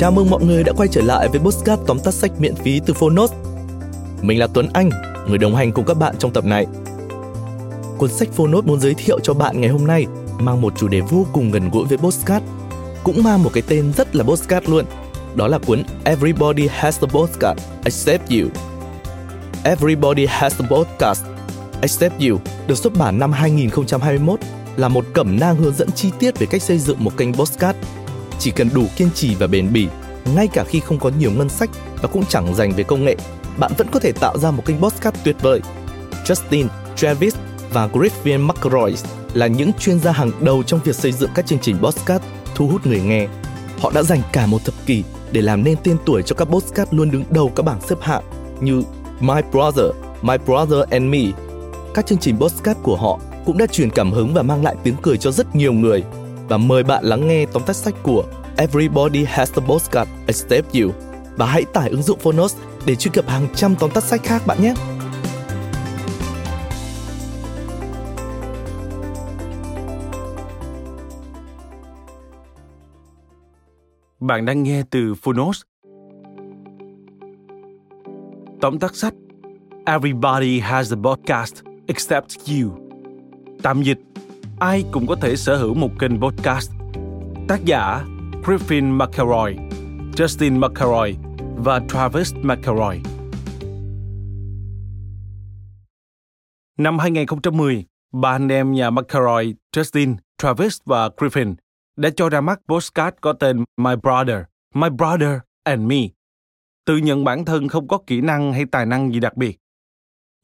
Chào mừng mọi người đã quay trở lại với Postcard tóm tắt sách miễn phí từ Phonos. Mình là Tuấn Anh, người đồng hành cùng các bạn trong tập này. Cuốn sách Phonos muốn giới thiệu cho bạn ngày hôm nay mang một chủ đề vô cùng gần gũi với Postcard, cũng mang một cái tên rất là Postcard luôn. Đó là cuốn Everybody Has a Postcard, Except You. Everybody Has a Postcard, Except You được xuất bản năm 2021 là một cẩm nang hướng dẫn chi tiết về cách xây dựng một kênh postcard chỉ cần đủ kiên trì và bền bỉ, ngay cả khi không có nhiều ngân sách và cũng chẳng dành về công nghệ, bạn vẫn có thể tạo ra một kênh podcast tuyệt vời. Justin, Travis và Griffin McRoy là những chuyên gia hàng đầu trong việc xây dựng các chương trình podcast thu hút người nghe. Họ đã dành cả một thập kỷ để làm nên tên tuổi cho các podcast luôn đứng đầu các bảng xếp hạng như My Brother, My Brother and Me. Các chương trình podcast của họ cũng đã truyền cảm hứng và mang lại tiếng cười cho rất nhiều người và mời bạn lắng nghe tóm tắt sách của Everybody Has a Postcard Except You và hãy tải ứng dụng Phonos để truy cập hàng trăm tóm tắt sách khác bạn nhé. Bạn đang nghe từ Phonos. Tóm tắt sách, Everybody has a podcast, except you. Tạm dịch ai cũng có thể sở hữu một kênh podcast. Tác giả Griffin McElroy, Justin McElroy và Travis McElroy. Năm 2010, ba anh em nhà McElroy, Justin, Travis và Griffin đã cho ra mắt podcast có tên My Brother, My Brother and Me. Tự nhận bản thân không có kỹ năng hay tài năng gì đặc biệt.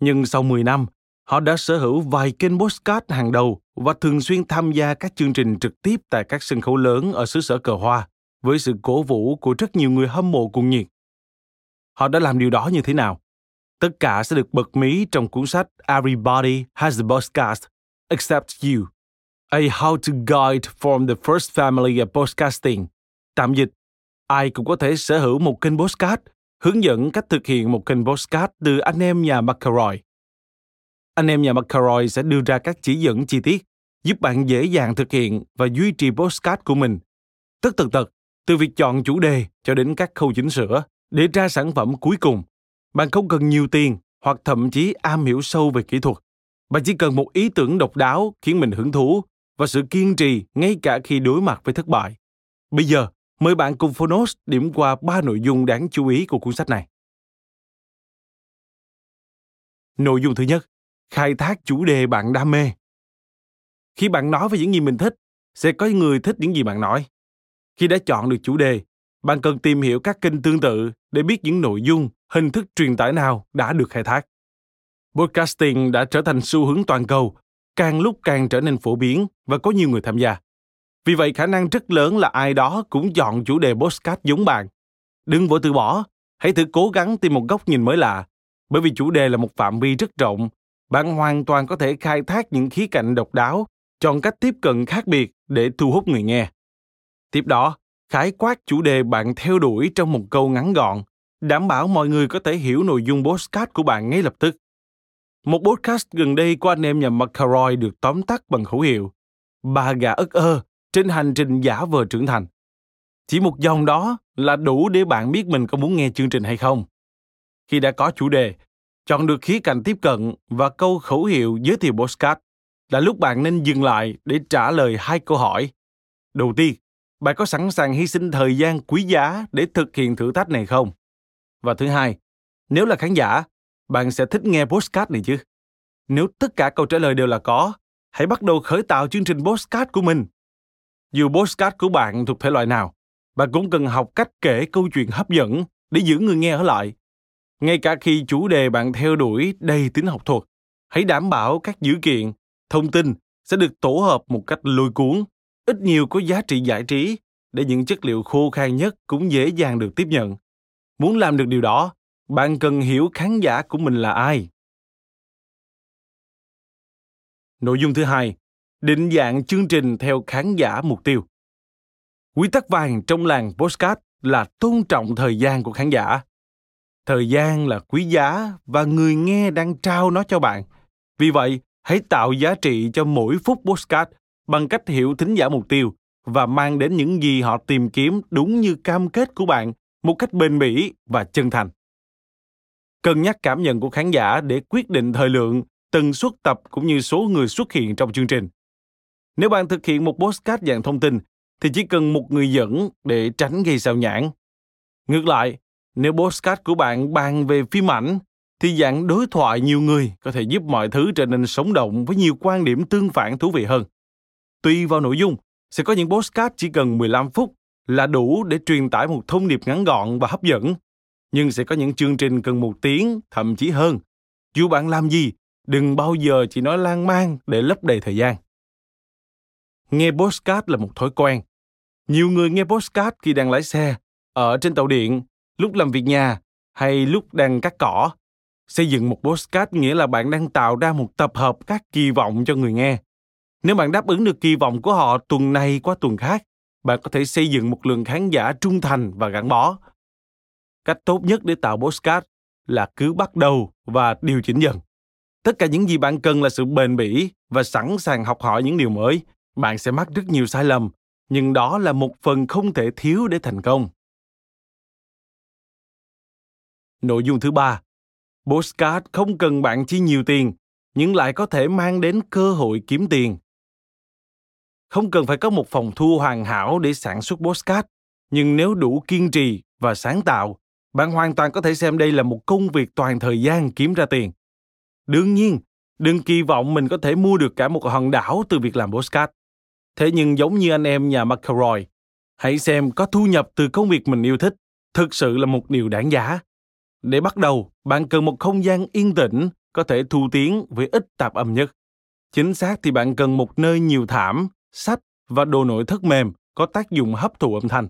Nhưng sau 10 năm, Họ đã sở hữu vài kênh podcast hàng đầu và thường xuyên tham gia các chương trình trực tiếp tại các sân khấu lớn ở xứ sở cờ hoa với sự cổ vũ của rất nhiều người hâm mộ cuồng nhiệt. Họ đã làm điều đó như thế nào? Tất cả sẽ được bật mí trong cuốn sách Everybody Has a Podcast Except You. A How to Guide from the First Family of Podcasting. Tạm dịch, ai cũng có thể sở hữu một kênh podcast, hướng dẫn cách thực hiện một kênh podcast từ anh em nhà McElroy anh em nhà McCarroy sẽ đưa ra các chỉ dẫn chi tiết giúp bạn dễ dàng thực hiện và duy trì postcard của mình. Tất tần tật, từ việc chọn chủ đề cho đến các khâu chỉnh sửa để ra sản phẩm cuối cùng. Bạn không cần nhiều tiền hoặc thậm chí am hiểu sâu về kỹ thuật. Bạn chỉ cần một ý tưởng độc đáo khiến mình hứng thú và sự kiên trì ngay cả khi đối mặt với thất bại. Bây giờ, mời bạn cùng Phonos điểm qua ba nội dung đáng chú ý của cuốn sách này. Nội dung thứ nhất, khai thác chủ đề bạn đam mê. Khi bạn nói về những gì mình thích, sẽ có người thích những gì bạn nói. Khi đã chọn được chủ đề, bạn cần tìm hiểu các kênh tương tự để biết những nội dung, hình thức truyền tải nào đã được khai thác. Podcasting đã trở thành xu hướng toàn cầu, càng lúc càng trở nên phổ biến và có nhiều người tham gia. Vì vậy, khả năng rất lớn là ai đó cũng chọn chủ đề podcast giống bạn. Đừng vội từ bỏ, hãy thử cố gắng tìm một góc nhìn mới lạ, bởi vì chủ đề là một phạm vi rất rộng bạn hoàn toàn có thể khai thác những khía cạnh độc đáo, chọn cách tiếp cận khác biệt để thu hút người nghe. Tiếp đó, khái quát chủ đề bạn theo đuổi trong một câu ngắn gọn, đảm bảo mọi người có thể hiểu nội dung podcast của bạn ngay lập tức. Một podcast gần đây của anh em nhà McCarroy được tóm tắt bằng khẩu hiệu ba gà ức ơ trên hành trình giả vờ trưởng thành. Chỉ một dòng đó là đủ để bạn biết mình có muốn nghe chương trình hay không. Khi đã có chủ đề chọn được khía cạnh tiếp cận và câu khẩu hiệu giới thiệu postcard là lúc bạn nên dừng lại để trả lời hai câu hỏi. Đầu tiên, bạn có sẵn sàng hy sinh thời gian quý giá để thực hiện thử thách này không? Và thứ hai, nếu là khán giả, bạn sẽ thích nghe postcard này chứ? Nếu tất cả câu trả lời đều là có, hãy bắt đầu khởi tạo chương trình postcard của mình. Dù postcard của bạn thuộc thể loại nào, bạn cũng cần học cách kể câu chuyện hấp dẫn để giữ người nghe ở lại ngay cả khi chủ đề bạn theo đuổi đầy tính học thuật, hãy đảm bảo các dữ kiện, thông tin sẽ được tổ hợp một cách lôi cuốn. Ít nhiều có giá trị giải trí để những chất liệu khô khan nhất cũng dễ dàng được tiếp nhận. Muốn làm được điều đó, bạn cần hiểu khán giả của mình là ai. Nội dung thứ hai, định dạng chương trình theo khán giả mục tiêu. Quy tắc vàng trong làng postcard là tôn trọng thời gian của khán giả thời gian là quý giá và người nghe đang trao nó cho bạn vì vậy hãy tạo giá trị cho mỗi phút postcard bằng cách hiểu thính giả mục tiêu và mang đến những gì họ tìm kiếm đúng như cam kết của bạn một cách bền bỉ và chân thành. Cân nhắc cảm nhận của khán giả để quyết định thời lượng, tần suất tập cũng như số người xuất hiện trong chương trình. Nếu bạn thực hiện một postcard dạng thông tin, thì chỉ cần một người dẫn để tránh gây sao nhãn. Ngược lại, nếu postcard của bạn bàn về phim ảnh, thì dạng đối thoại nhiều người có thể giúp mọi thứ trở nên sống động với nhiều quan điểm tương phản thú vị hơn. Tùy vào nội dung, sẽ có những postcard chỉ cần 15 phút là đủ để truyền tải một thông điệp ngắn gọn và hấp dẫn. Nhưng sẽ có những chương trình cần một tiếng, thậm chí hơn. Dù bạn làm gì, đừng bao giờ chỉ nói lan man để lấp đầy thời gian. Nghe postcard là một thói quen. Nhiều người nghe postcard khi đang lái xe, ở trên tàu điện, lúc làm việc nhà hay lúc đang cắt cỏ. Xây dựng một postcard nghĩa là bạn đang tạo ra một tập hợp các kỳ vọng cho người nghe. Nếu bạn đáp ứng được kỳ vọng của họ tuần này qua tuần khác, bạn có thể xây dựng một lượng khán giả trung thành và gắn bó. Cách tốt nhất để tạo postcard là cứ bắt đầu và điều chỉnh dần. Tất cả những gì bạn cần là sự bền bỉ và sẵn sàng học hỏi những điều mới. Bạn sẽ mắc rất nhiều sai lầm, nhưng đó là một phần không thể thiếu để thành công. Nội dung thứ ba, postcard không cần bạn chi nhiều tiền, nhưng lại có thể mang đến cơ hội kiếm tiền. Không cần phải có một phòng thu hoàn hảo để sản xuất postcard, nhưng nếu đủ kiên trì và sáng tạo, bạn hoàn toàn có thể xem đây là một công việc toàn thời gian kiếm ra tiền. Đương nhiên, đừng kỳ vọng mình có thể mua được cả một hòn đảo từ việc làm postcard. Thế nhưng giống như anh em nhà McElroy, hãy xem có thu nhập từ công việc mình yêu thích, thực sự là một điều đáng giá. Để bắt đầu, bạn cần một không gian yên tĩnh, có thể thu tiếng với ít tạp âm nhất. Chính xác thì bạn cần một nơi nhiều thảm, sách và đồ nội thất mềm có tác dụng hấp thụ âm thanh.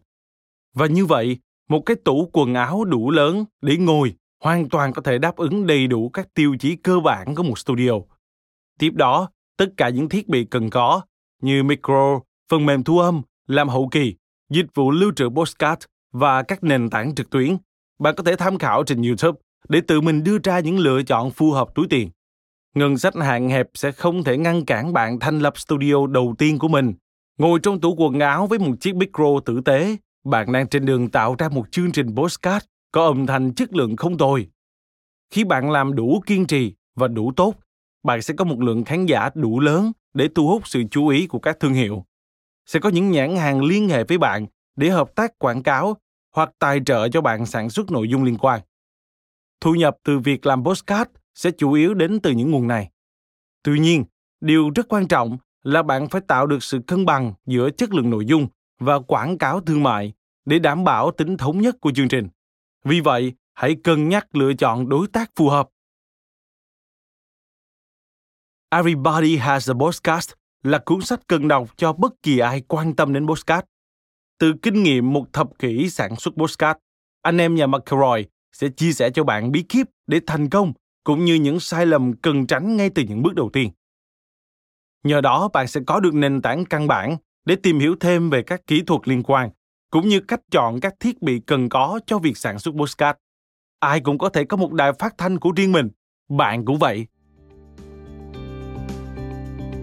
Và như vậy, một cái tủ quần áo đủ lớn để ngồi hoàn toàn có thể đáp ứng đầy đủ các tiêu chí cơ bản của một studio. Tiếp đó, tất cả những thiết bị cần có như micro, phần mềm thu âm, làm hậu kỳ, dịch vụ lưu trữ postcard và các nền tảng trực tuyến. Bạn có thể tham khảo trên YouTube để tự mình đưa ra những lựa chọn phù hợp túi tiền. Ngân sách hạn hẹp sẽ không thể ngăn cản bạn thành lập studio đầu tiên của mình. Ngồi trong tủ quần áo với một chiếc micro tử tế, bạn đang trên đường tạo ra một chương trình postcard có âm thanh chất lượng không tồi. Khi bạn làm đủ kiên trì và đủ tốt, bạn sẽ có một lượng khán giả đủ lớn để thu hút sự chú ý của các thương hiệu. Sẽ có những nhãn hàng liên hệ với bạn để hợp tác quảng cáo hoặc tài trợ cho bạn sản xuất nội dung liên quan. Thu nhập từ việc làm postcard sẽ chủ yếu đến từ những nguồn này. Tuy nhiên, điều rất quan trọng là bạn phải tạo được sự cân bằng giữa chất lượng nội dung và quảng cáo thương mại để đảm bảo tính thống nhất của chương trình. Vì vậy, hãy cân nhắc lựa chọn đối tác phù hợp. Everybody has a podcast là cuốn sách cần đọc cho bất kỳ ai quan tâm đến podcast. Từ kinh nghiệm một thập kỷ sản xuất postcard, anh em nhà McElroy sẽ chia sẻ cho bạn bí kíp để thành công cũng như những sai lầm cần tránh ngay từ những bước đầu tiên. Nhờ đó bạn sẽ có được nền tảng căn bản để tìm hiểu thêm về các kỹ thuật liên quan, cũng như cách chọn các thiết bị cần có cho việc sản xuất postcard. Ai cũng có thể có một đài phát thanh của riêng mình, bạn cũng vậy.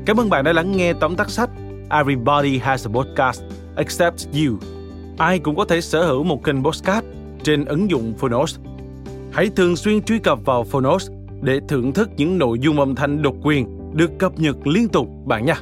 Cảm ơn bạn đã lắng nghe tóm tắt sách Everybody has a podcast except you. Ai cũng có thể sở hữu một kênh podcast trên ứng dụng Phonos. Hãy thường xuyên truy cập vào Phonos để thưởng thức những nội dung âm thanh độc quyền được cập nhật liên tục bạn nhé.